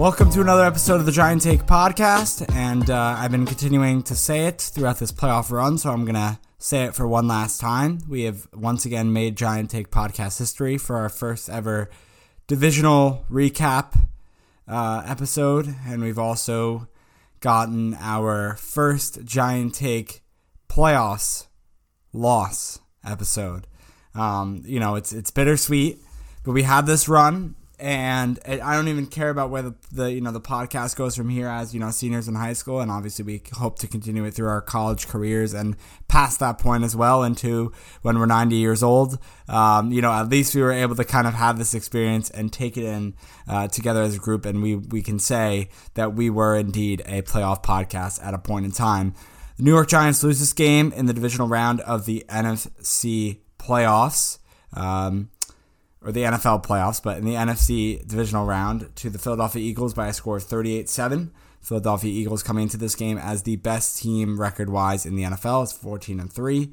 Welcome to another episode of the Giant Take podcast, and uh, I've been continuing to say it throughout this playoff run, so I'm gonna say it for one last time. We have once again made Giant Take podcast history for our first ever divisional recap uh, episode, and we've also gotten our first Giant Take playoffs loss episode. Um, you know, it's it's bittersweet, but we had this run and I don't even care about where the, the, you know the podcast goes from here as you know seniors in high school, and obviously we hope to continue it through our college careers and past that point as well into when we're 90 years old. Um, you know, at least we were able to kind of have this experience and take it in uh, together as a group, and we we can say that we were indeed a playoff podcast at a point in time. The New York Giants lose this game in the divisional round of the NFC playoffs. Um, or the NFL playoffs, but in the NFC divisional round to the Philadelphia Eagles by a score of 38 7. Philadelphia Eagles coming into this game as the best team record wise in the NFL. It's 14 and 3.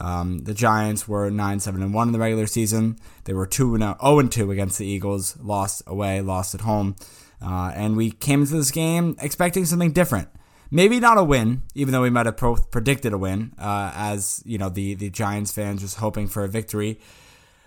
Um, the Giants were 9 7 and 1 in the regular season. They were 2 0 and 2 against the Eagles, lost away, lost at home. Uh, and we came into this game expecting something different. Maybe not a win, even though we might have pro- predicted a win, uh, as you know the the Giants fans just hoping for a victory.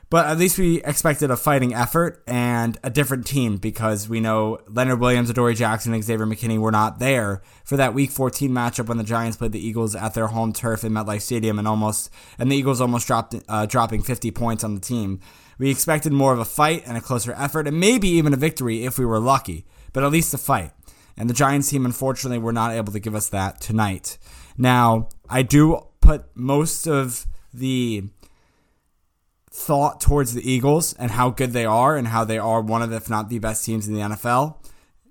But at least we expected a fighting effort and a different team because we know Leonard Williams, Adoree Jackson, and Xavier McKinney were not there for that Week 14 matchup when the Giants played the Eagles at their home turf in MetLife Stadium and almost and the Eagles almost dropped uh, dropping 50 points on the team. We expected more of a fight and a closer effort and maybe even a victory if we were lucky, but at least a fight. And the Giants team, unfortunately, were not able to give us that tonight. Now, I do put most of the thought towards the Eagles and how good they are and how they are one of, if not the best teams in the NFL.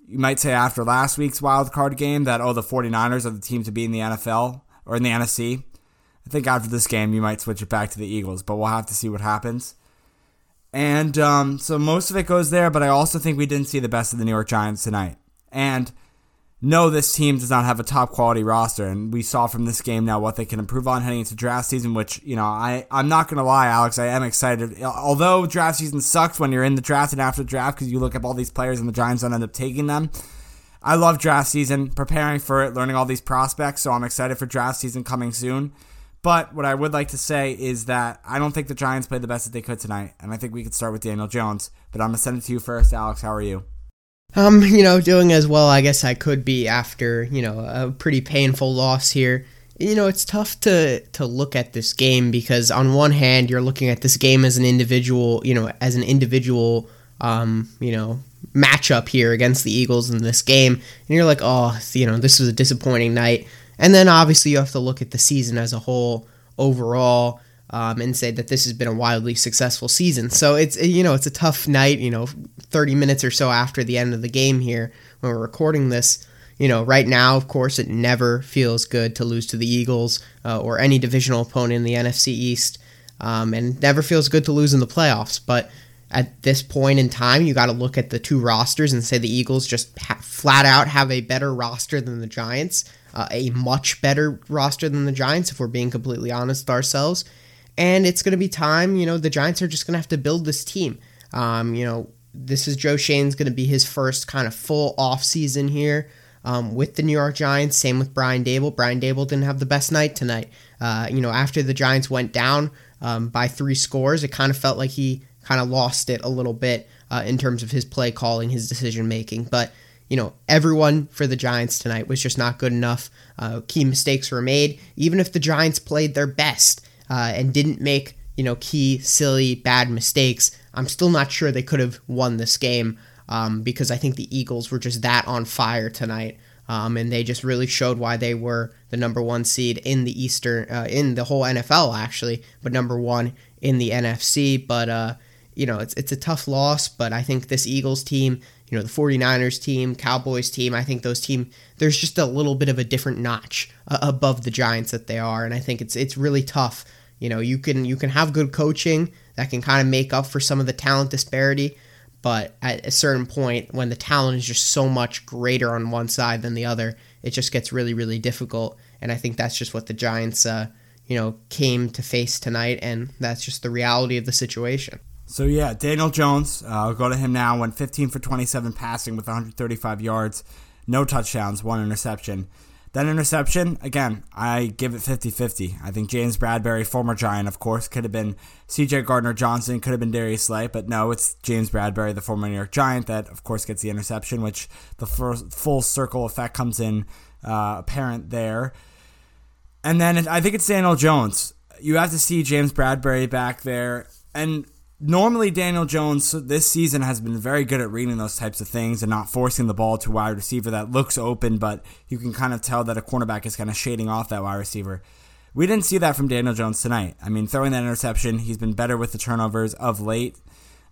You might say after last week's wild card game that, oh, the 49ers are the team to be in the NFL or in the NFC. I think after this game, you might switch it back to the Eagles, but we'll have to see what happens. And um, so most of it goes there, but I also think we didn't see the best of the New York Giants tonight. And no, this team does not have a top quality roster, and we saw from this game now what they can improve on heading into draft season. Which you know, I I'm not gonna lie, Alex, I am excited. Although draft season sucks when you're in the draft and after the draft because you look up all these players and the Giants don't end up taking them. I love draft season, preparing for it, learning all these prospects. So I'm excited for draft season coming soon. But what I would like to say is that I don't think the Giants played the best that they could tonight, and I think we could start with Daniel Jones. But I'm gonna send it to you first, Alex. How are you? Um, you know, doing as well I guess I could be after, you know, a pretty painful loss here. You know, it's tough to to look at this game because on one hand you're looking at this game as an individual, you know, as an individual um, you know, matchup here against the Eagles in this game, and you're like, "Oh, you know, this was a disappointing night." And then obviously you have to look at the season as a whole overall um, and say that this has been a wildly successful season. So it's you know it's a tough night. You know, 30 minutes or so after the end of the game here when we're recording this. You know, right now, of course, it never feels good to lose to the Eagles uh, or any divisional opponent in the NFC East, um, and never feels good to lose in the playoffs. But at this point in time, you got to look at the two rosters and say the Eagles just ha- flat out have a better roster than the Giants, uh, a much better roster than the Giants, if we're being completely honest with ourselves and it's going to be time. You know, the Giants are just going to have to build this team. Um, you know, this is Joe Schoen's going to be his first kind of full off season here um, with the New York Giants. Same with Brian Daboll. Brian Daboll didn't have the best night tonight. Uh, you know, after the Giants went down um, by three scores, it kind of felt like he kind of lost it a little bit uh, in terms of his play calling, his decision making. But you know, everyone for the Giants tonight was just not good enough. Uh, key mistakes were made. Even if the Giants played their best uh, and didn't make, you know, key, silly, bad mistakes, I'm still not sure they could have won this game um, because I think the Eagles were just that on fire tonight. Um, and they just really showed why they were the number one seed in the Eastern, uh, in the whole NFL actually, but number one in the NFC. But uh, you know, it's it's a tough loss. But I think this Eagles team, you know, the 49ers team, Cowboys team, I think those team, there's just a little bit of a different notch uh, above the Giants that they are, and I think it's it's really tough. You know, you can you can have good coaching that can kind of make up for some of the talent disparity but at a certain point, when the talent is just so much greater on one side than the other, it just gets really, really difficult. And I think that's just what the Giants, uh, you know, came to face tonight, and that's just the reality of the situation. So yeah, Daniel Jones. Uh, I'll go to him now. Went 15 for 27 passing with 135 yards, no touchdowns, one interception. That interception, again, I give it 50 50. I think James Bradberry, former Giant, of course, could have been CJ Gardner Johnson, could have been Darius Slay, but no, it's James Bradberry, the former New York Giant, that, of course, gets the interception, which the first full circle effect comes in uh, apparent there. And then I think it's Daniel Jones. You have to see James Bradberry back there. And normally Daniel Jones this season has been very good at reading those types of things and not forcing the ball to a wide receiver that looks open, but you can kind of tell that a cornerback is kind of shading off that wide receiver. We didn't see that from Daniel Jones tonight. I mean, throwing that interception, he's been better with the turnovers of late,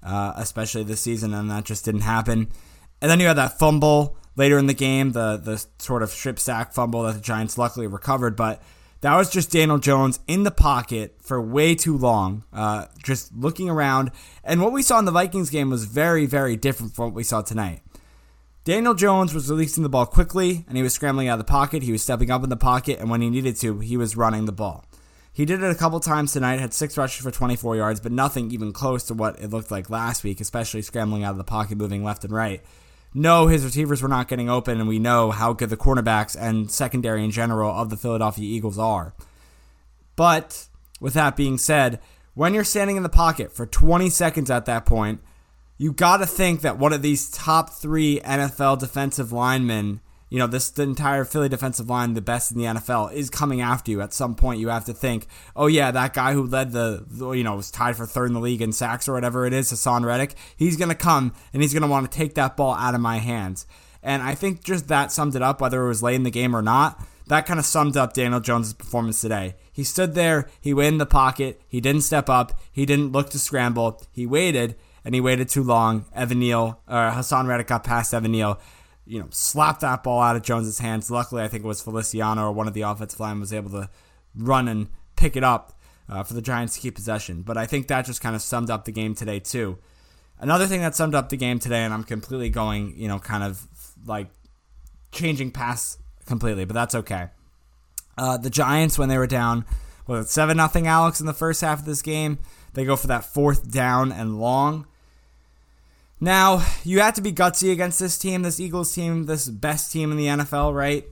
uh, especially this season, and that just didn't happen. And then you had that fumble later in the game, the the sort of strip sack fumble that the Giants luckily recovered, but that was just Daniel Jones in the pocket for way too long, uh, just looking around. And what we saw in the Vikings game was very, very different from what we saw tonight. Daniel Jones was releasing the ball quickly and he was scrambling out of the pocket. He was stepping up in the pocket, and when he needed to, he was running the ball. He did it a couple times tonight, had six rushes for 24 yards, but nothing even close to what it looked like last week, especially scrambling out of the pocket, moving left and right know his receivers were not getting open, and we know how good the cornerbacks and secondary in general of the Philadelphia Eagles are. But with that being said, when you're standing in the pocket for 20 seconds at that point, you got to think that one of these top three NFL defensive linemen you know, this the entire Philly defensive line, the best in the NFL, is coming after you. At some point, you have to think, oh yeah, that guy who led the, you know, was tied for third in the league in sacks or whatever it is, Haason Reddick. He's gonna come and he's gonna want to take that ball out of my hands. And I think just that summed it up, whether it was late in the game or not. That kind of summed up Daniel Jones' performance today. He stood there, he went in the pocket, he didn't step up, he didn't look to scramble, he waited, and he waited too long. Evan Neal, or Haason Reddick got past Evan Neal you know, slapped that ball out of Jones's hands. Luckily, I think it was Feliciano or one of the offensive line was able to run and pick it up uh, for the Giants to keep possession. But I think that just kind of summed up the game today too. Another thing that summed up the game today, and I'm completely going, you know, kind of like changing pass completely, but that's okay. Uh, the Giants, when they were down, was it seven nothing, Alex, in the first half of this game, they go for that fourth down and long. Now, you have to be gutsy against this team, this Eagles team, this best team in the NFL, right?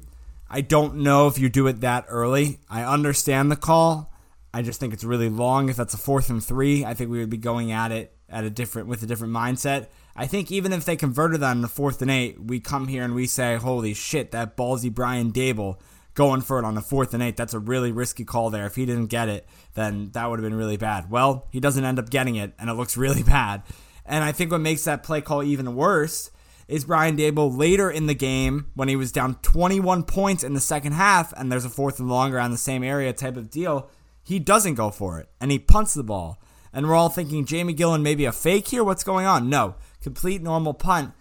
I don't know if you do it that early. I understand the call. I just think it's really long. If that's a fourth and three, I think we would be going at it at a different with a different mindset. I think even if they converted that in the fourth and eight, we come here and we say, "Holy shit, that ballsy Brian Daboll going for it on the fourth and eight. That's a really risky call there. If he didn't get it, then that would have been really bad." Well, he doesn't end up getting it, and it looks really bad. And I think what makes that play call even worse is Brian Daboll later in the game when he was down 21 points in the second half and there's a fourth and long around the same area type of deal, he doesn't go for it and he punts the ball. And we're all thinking Jamie Gillan maybe a fake here. What's going on? No, complete normal punt.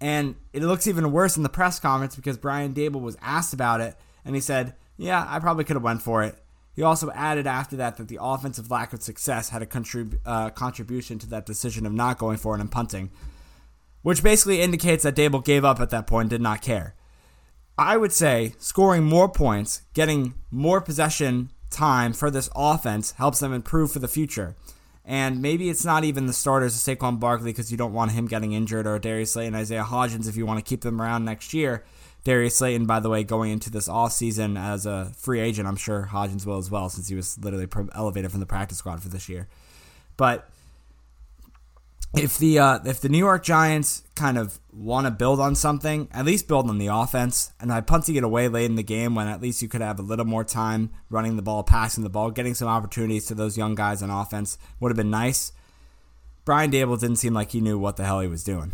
And it looks even worse in the press conference because Brian Daboll was asked about it and he said, "Yeah, I probably could have went for it." He also added after that that the offensive lack of success had a contrib- uh, contribution to that decision of not going for it and punting, which basically indicates that Daboll gave up at that point and did not care. I would say scoring more points, getting more possession time for this offense helps them improve for the future. And maybe it's not even the starters of Saquon Barkley because you don't want him getting injured or Darius Slay and Isaiah Hodgins if you want to keep them around next year. Darius Slayton, by the way, going into this off season as a free agent. I'm sure Hodgins will as well, since he was literally elevated from the practice squad for this year. But if the uh, if the New York Giants kind of want to build on something, at least build on the offense. And by punting it away late in the game, when at least you could have a little more time running the ball, passing the ball, getting some opportunities to those young guys on offense would have been nice. Brian Daboll didn't seem like he knew what the hell he was doing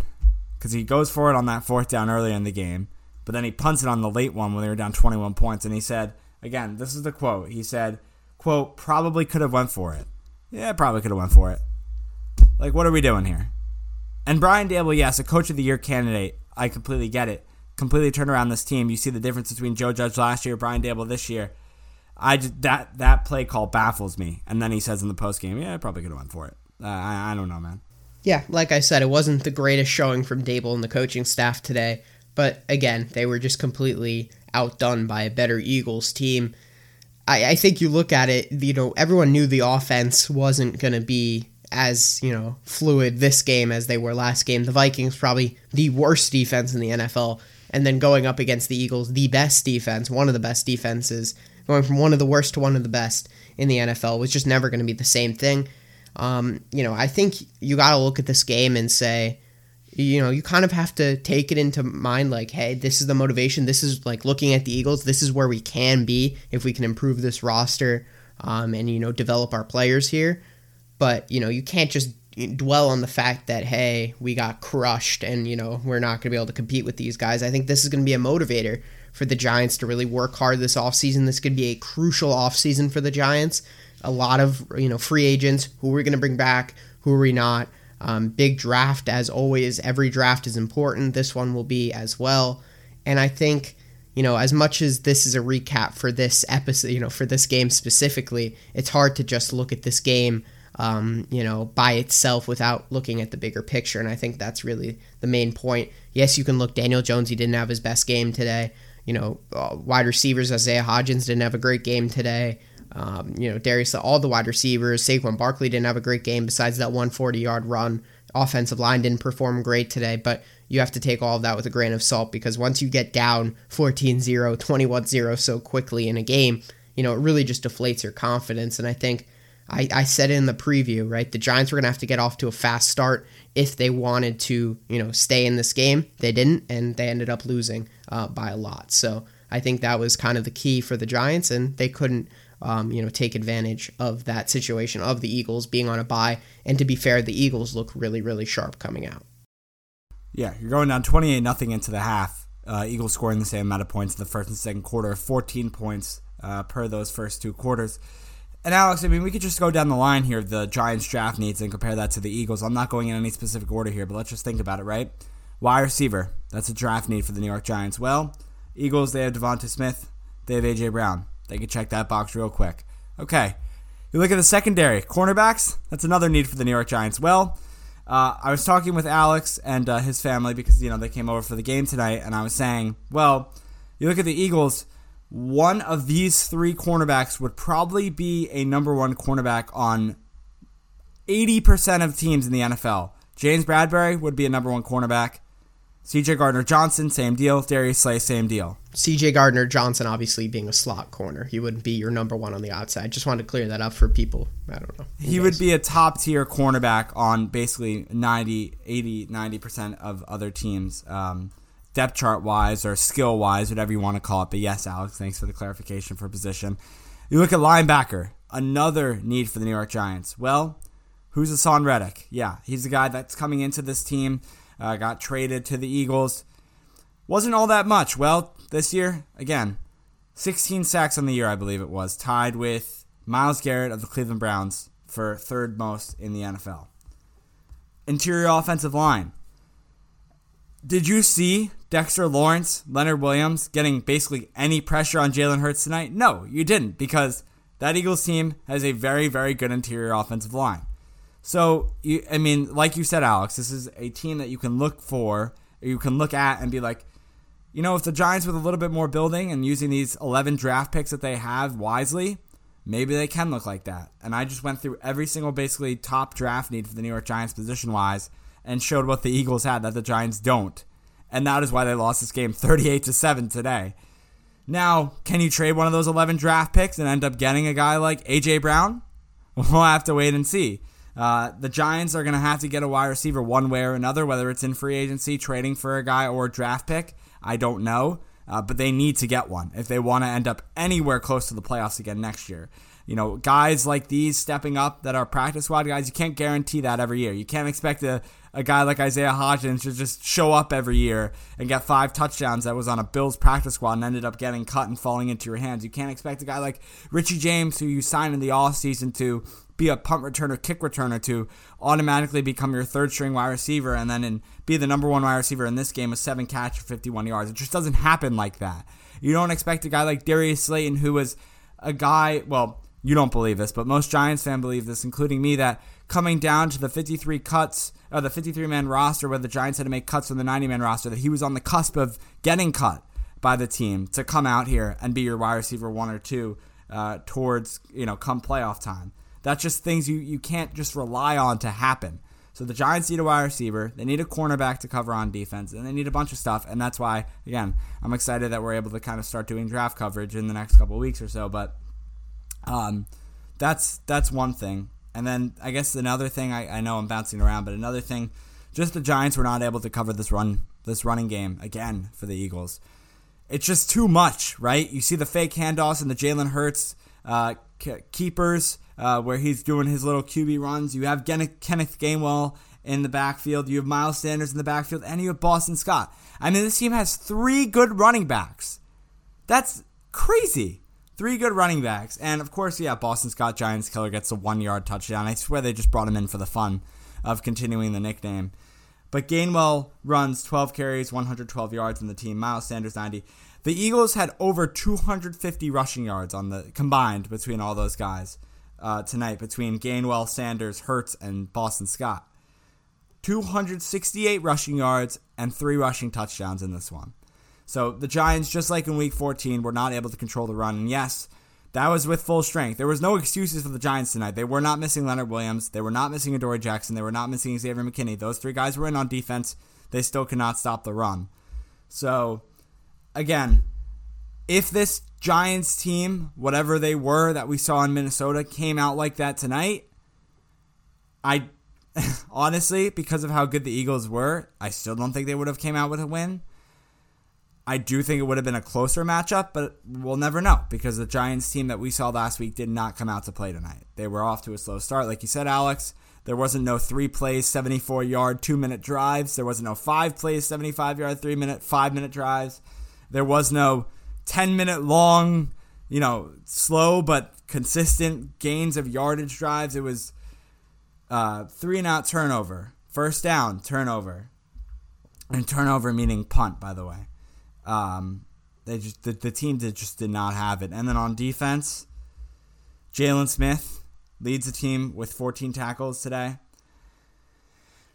because he goes for it on that fourth down earlier in the game, but then he punts it on the late one when they were down 21 points, and he said, again, this is the quote. He said, "quote Probably could have went for it. Yeah, probably could have went for it." Like, what are we doing here? And Brian Daboll, yes, a coach of the year candidate. I completely get it. Completely turn around this team. You see the difference between Joe Judge last year, Brian Daboll this year. I just, that that play call baffles me. And then he says in the post game, "Yeah, I probably could have went for it." Uh, I, I don't know, man. Yeah, like I said, it wasn't the greatest showing from Daboll and the coaching staff today. But again, they were just completely outdone by a better Eagles team. I, I think you look at it, you know, everyone knew the offense wasn't going to be as you know fluid this game as they were last game. The Vikings probably the worst defense in the NFL, and then going up against the Eagles, the best defense, one of the best defenses, going from one of the worst to one of the best in the NFL was just never going to be the same thing. Um, you know, I think you got to look at this game and say, you know, you kind of have to take it into mind like, hey, this is the motivation. This is like looking at the Eagles. This is where we can be if we can improve this roster um, and, you know, develop our players here. But, you know, you can't just dwell on the fact that, hey, we got crushed and, you know, we're not going to be able to compete with these guys. I think this is going to be a motivator for the Giants to really work hard this offseason. This could be a crucial offseason for the Giants. A lot of, you know, free agents. Who are we going to bring back? Who are we not? Um, big draft, as always. Every draft is important. This one will be as well. And I think, you know, as much as this is a recap for this episode, you know, for this game specifically, it's hard to just look at this game um, you know, by itself without looking at the bigger picture. And I think that's really the main point. Yes, you can look Daniel Jones, he didn't have his best game today. You know, uh, wide receivers, Isaiah Hodgins didn't have a great game today. Um, you know, Darius, all the wide receivers, Saquon Barkley didn't have a great game besides that 140 yard run. Offensive line didn't perform great today, but you have to take all of that with a grain of salt because once you get down 14 0, 21 0 so quickly in a game, you know, it really just deflates your confidence. And I think I, I said in the preview, right? The Giants were going to have to get off to a fast start if they wanted to, you know, stay in this game. They didn't, and they ended up losing uh, by a lot. So I think that was kind of the key for the Giants, and they couldn't, um, you know, take advantage of that situation of the Eagles being on a bye. And to be fair, the Eagles look really, really sharp coming out. Yeah, you're going down 28 nothing into the half. Uh, Eagles scoring the same amount of points in the first and second quarter, 14 points uh, per those first two quarters. And Alex, I mean, we could just go down the line here the Giants draft needs and compare that to the Eagles. I'm not going in any specific order here, but let's just think about it, right? Wide receiver, that's a draft need for the New York Giants. Well, Eagles, they have DeVonta Smith, they have AJ Brown. They can check that box real quick. Okay. You look at the secondary, cornerbacks, that's another need for the New York Giants. Well, uh, I was talking with Alex and uh, his family because, you know, they came over for the game tonight, and I was saying, well, you look at the Eagles, one of these three cornerbacks would probably be a number one cornerback on 80% of teams in the NFL. James Bradberry would be a number one cornerback. CJ Gardner Johnson, same deal. Darius Slay, same deal. CJ Gardner Johnson, obviously being a slot corner, he wouldn't be your number one on the outside. Just wanted to clear that up for people. I don't know. He would be a top tier cornerback on basically 90, 80, 90% of other teams. Um, depth chart wise or skill wise, whatever you want to call it. But yes, Alex, thanks for the clarification for position. You look at linebacker, another need for the New York Giants. Well, who's Haason Reddick? Yeah, he's the guy that's coming into this team, uh, got traded to the Eagles. Wasn't all that much. Well, this year, again, 16 sacks on the year, I believe it was, tied with Myles Garrett of the Cleveland Browns for third most in the NFL. Interior offensive line. Did you see Dexter Lawrence, Leonard Williams getting basically any pressure on Jalen Hurts tonight? No, you didn't, because that Eagles team has a very, very good interior offensive line. So, you, I mean, like you said, Alex, this is a team that you can look for, or you can look at and be like, you know, if the Giants with a little bit more building and using these 11 draft picks that they have wisely, maybe they can look like that. And I just went through every single basically top draft need for the New York Giants position wise and showed what the Eagles had that the Giants don't. And that is why they lost this game 38 to 7 today. Now, can you trade one of those 11 draft picks and end up getting a guy like AJ Brown? We'll have to wait and see. Uh, the Giants are going to have to get a wide receiver one way or another, whether it's in free agency, trading for a guy, or a draft pick. I don't know. Uh, but they need to get one if they want to end up anywhere close to the playoffs again next year. You know, guys like these stepping up that are practice squad guys, you can't guarantee that every year. You can't expect a, a guy like Isaiah Hodgins to just show up every year and get five touchdowns that was on a Bills practice squad and ended up getting cut and falling into your hands. You can't expect a guy like Richie James, who you signed in the offseason to be a punt returner, kick returner to automatically become your third string wide receiver and then in, be the number one wide receiver in this game with seven catch for 51 yards. It just doesn't happen like that. You don't expect a guy like Darius Slayton, who was a guy, well, you don't believe this, but most Giants fans believe this, including me, that coming down to the 53 cuts, or the 53 man roster where the Giants had to make cuts from the 90 man roster, that he was on the cusp of getting cut by the team to come out here and be your wide receiver one or two uh, towards, you know, come playoff time. That's just things you, you can't just rely on to happen. So the Giants need a wide receiver. They need a cornerback to cover on defense, and they need a bunch of stuff. And that's why, again, I'm excited that we're able to kind of start doing draft coverage in the next couple weeks or so. But um, that's that's one thing. And then I guess another thing I, I know I'm bouncing around, but another thing, just the Giants were not able to cover this run this running game again for the Eagles. It's just too much, right? You see the fake handoffs and the Jalen Hurts uh, keepers uh, where he's doing his little QB runs. You have Kenneth Gainwell in the backfield. You have Miles Sanders in the backfield, and you have Boston Scott. I mean, this team has three good running backs. That's crazy. Three good running backs. And of course, yeah, Boston Scott Giants killer gets a one yard touchdown. I swear they just brought him in for the fun of continuing the nickname. But Gainwell runs 12 carries, 112 yards in the team. Miles Sanders 90. The Eagles had over 250 rushing yards on the combined between all those guys uh, tonight between Gainwell, Sanders, Hurts, and Boston Scott. 268 rushing yards and three rushing touchdowns in this one. So the Giants, just like in Week 14, were not able to control the run. And yes, that was with full strength. There was no excuses for the Giants tonight. They were not missing Leonard Williams. They were not missing Adoree Jackson. They were not missing Xavier McKinney. Those three guys were in on defense. They still could not stop the run. So, again, if this Giants team, whatever they were that we saw in Minnesota, came out like that tonight, I honestly, because of how good the Eagles were, I still don't think they would have came out with a win. I do think it would have been a closer matchup, but we'll never know because the Giants team that we saw last week did not come out to play tonight. They were off to a slow start. Like you said, Alex, there wasn't no three plays, 74 yard, two minute drives. There wasn't no five plays, 75 yard, three minute, five minute drives. There was no 10 minute long, you know, slow but consistent gains of yardage drives. It was uh, three and out turnover, first down turnover, and turnover meaning punt, by the way. Um, they just the, the team did, just did not have it. And then on defense, Jaylon Smith leads the team with 14 tackles today.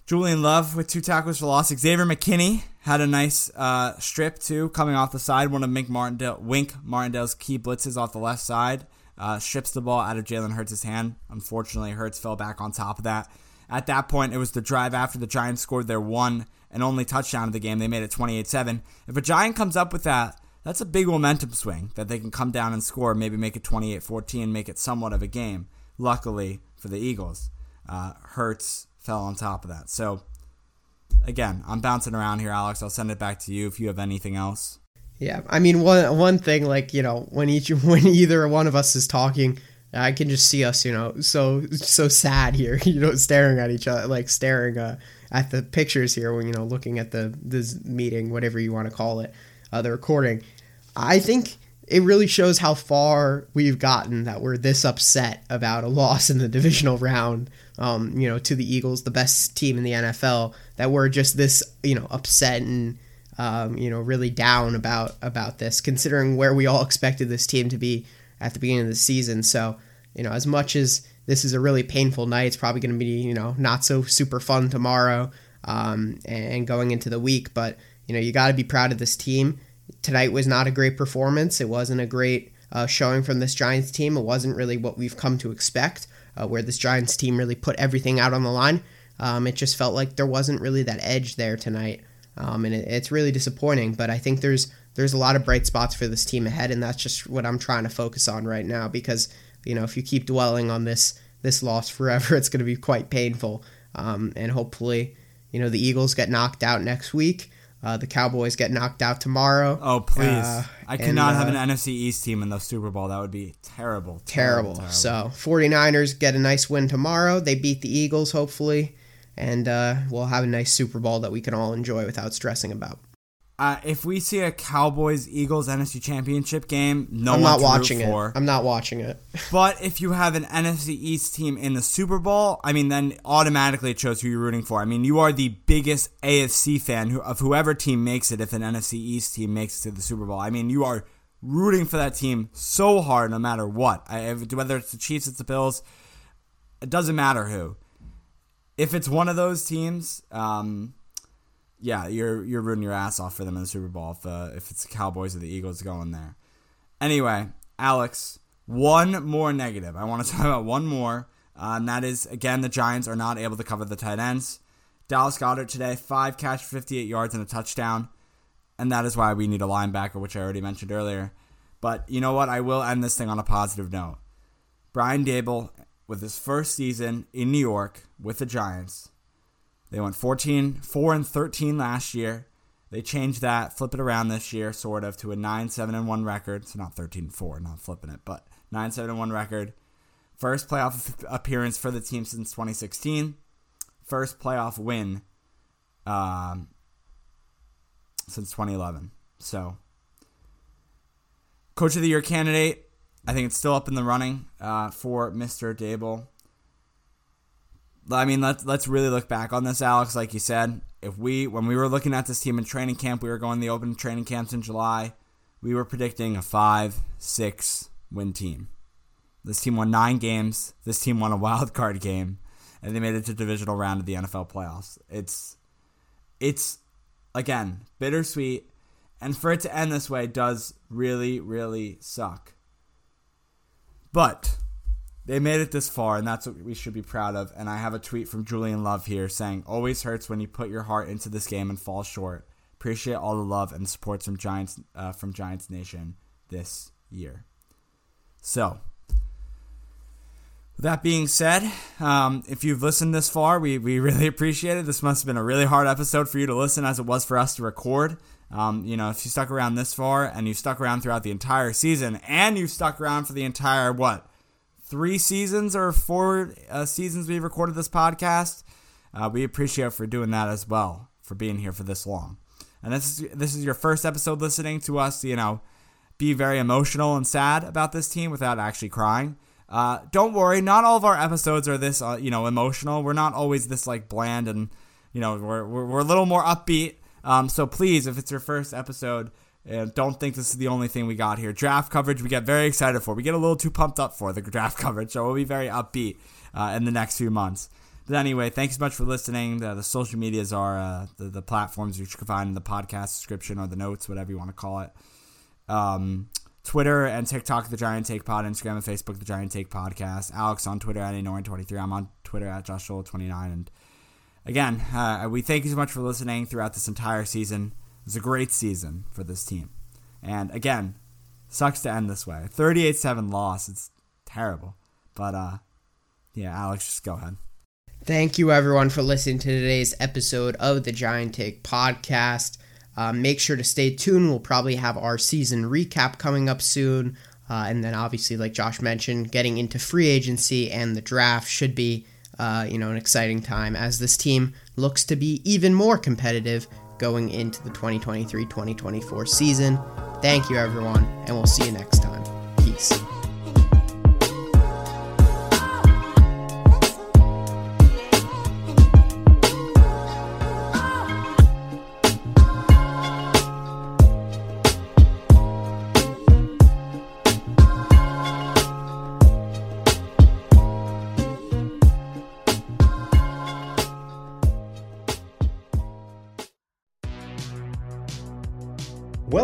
Julian Love with two tackles for loss. Xavier McKinney had a nice uh, strip too, coming off the side. One of Mink Martindale, Wink Martindale's key blitzes off the left side. Uh, strips the ball out of Jalen Hurts' hand. Unfortunately, Hurts fell back on top of that. At that point, it was the drive after the Giants scored their one and only touchdown of the game. They made it 28 7. If a Giant comes up with that, that's a big momentum swing that they can come down and score, maybe make it 28 14, make it somewhat of a game. Luckily for the Eagles, uh, Hurts fell on top of that. So, again, I'm bouncing around here, Alex. I'll send it back to you if you have anything else. Yeah, I mean one one thing like you know when each when either one of us is talking, I can just see us you know so so sad here you know staring at each other like staring uh, at the pictures here when you know looking at the this meeting whatever you want to call it uh, the recording. I think it really shows how far we've gotten that we're this upset about a loss in the divisional round um, you know, to the Eagles, the best team in the NFL, that we're just this, you know, upset and, um, you know, really down about about this, considering where we all expected this team to be at the beginning of the season. So, you know, as much as this is a really painful night, it's probably going to be, you know, not so super fun tomorrow um, and going into the week. But, you know, you got to be proud of this team. Tonight was not a great performance. It wasn't a great uh, showing from this Giants team. It wasn't really what we've come to expect uh, where this Giants team really put everything out on the line. Um, it just felt like there wasn't really that edge there tonight, um, and it, it's really disappointing. But I think there's there's a lot of bright spots for this team ahead, and that's just what I'm trying to focus on right now. Because you know, if you keep dwelling on this this loss forever. It's going to be quite painful. Um, and hopefully, you know, the Eagles get knocked out next week. Uh, the Cowboys get knocked out tomorrow. Oh, please. Uh, I cannot and, have an uh, NFC East team in the Super Bowl. That would be terrible. terrible. So 49ers get a nice win tomorrow. They beat the Eagles, hopefully. And uh, we'll have a nice Super Bowl that we can all enjoy without stressing about. Uh, if we see a Cowboys Eagles NFC Championship game, no I'm one not watching it. for. I'm not watching it. But if you have an NFC East team in the Super Bowl, I mean, then automatically it shows who you're rooting for. I mean, you are the biggest AFC fan who, of whoever team makes it if an NFC East team makes it to the Super Bowl. I mean, you are rooting for that team so hard no matter what. I, if- whether it's the Chiefs, it's the Bills, it doesn't matter who. If it's one of those teams, um, yeah, you're you're rooting your ass off for them in the Super Bowl if, uh, if it's the Cowboys or the Eagles going there. Anyway, Alex, one more negative. I want to talk about one more, uh, and that is again the Giants are not able to cover the tight ends. Dallas Goedert today, five catch, 58 yards, and a touchdown, and that is why we need a linebacker, which I already mentioned earlier. But you know what? I will end this thing on a positive note. Brian Daboll, with his first season in New York with the Giants, they went 14, 4 and 13 last year. They changed that, flip it around this year, sort of, to a 9 7 and 1 record. So not 13 4, not flipping it, but 9 7 and 1 record. First playoff appearance for the team since 2016. First playoff win um, since 2011. So, Coach of the Year candidate, I think it's still up in the running uh, for Mr. Daboll. I mean, let's let's really look back on this, Alex. Like you said, if we when we were looking at this team in training camp, we were going the open training camps in July. We were predicting a five, six win team. This team won nine games. This team won a wild card game, and they made it to divisional round of the NFL playoffs. It's it's again bittersweet, and for it to end this way does really really suck. But they made it this far, and that's what we should be proud of. And I have a tweet from Julian Love here saying, "Always hurts when you put your heart into this game and fall short. Appreciate all the love and support from Giants uh, from Giants Nation this year." So, with that being said, um, if you've listened this far, we, we really appreciate it. This must have been a really hard episode for you to listen as it was for us to record. Um, you know, if you stuck around this far and you stuck around throughout the entire season and you stuck around for the entire, what, three seasons or four uh, seasons we've recorded this podcast, uh, we appreciate for doing that as well, for being here for this long. And this is this is your first episode listening to us, you know, be very emotional and sad about this team without actually crying. Uh, don't worry, not all of our episodes are this, uh, you know, emotional. We're not always this like bland, and you know, we're we're, we're a little more upbeat. Um, so please, if it's your first episode, and don't think this is the only thing we got here. Draft coverage, we get very excited for. We get a little too pumped up for the draft coverage, so we'll be very upbeat uh, in the next few months. But anyway, thanks so much for listening. The, the social medias are uh, the, the platforms you can find in the podcast description or the notes, whatever you want to call it. Um, Twitter and TikTok, The Giant Take Pod. Instagram and Facebook, The Giant Take Podcast. Alex on Twitter at Anorian23. I'm on Twitter at Joshua29. And again, uh, we thank you so much for listening throughout this entire season. It was a great season for this team. And again, sucks to end this way. 38 7 loss. It's terrible. But uh, yeah, Alex, just go ahead. Thank you, everyone, for listening to today's episode of the Giant Take podcast. Uh, make sure to stay tuned. We'll probably have our season recap coming up soon. Uh, and then, obviously, like Josh mentioned, getting into free agency and the draft should be, uh, you know, an exciting time as this team looks to be even more competitive going into the 2023-2024 season. Thank you, everyone, and we'll see you next time. Peace.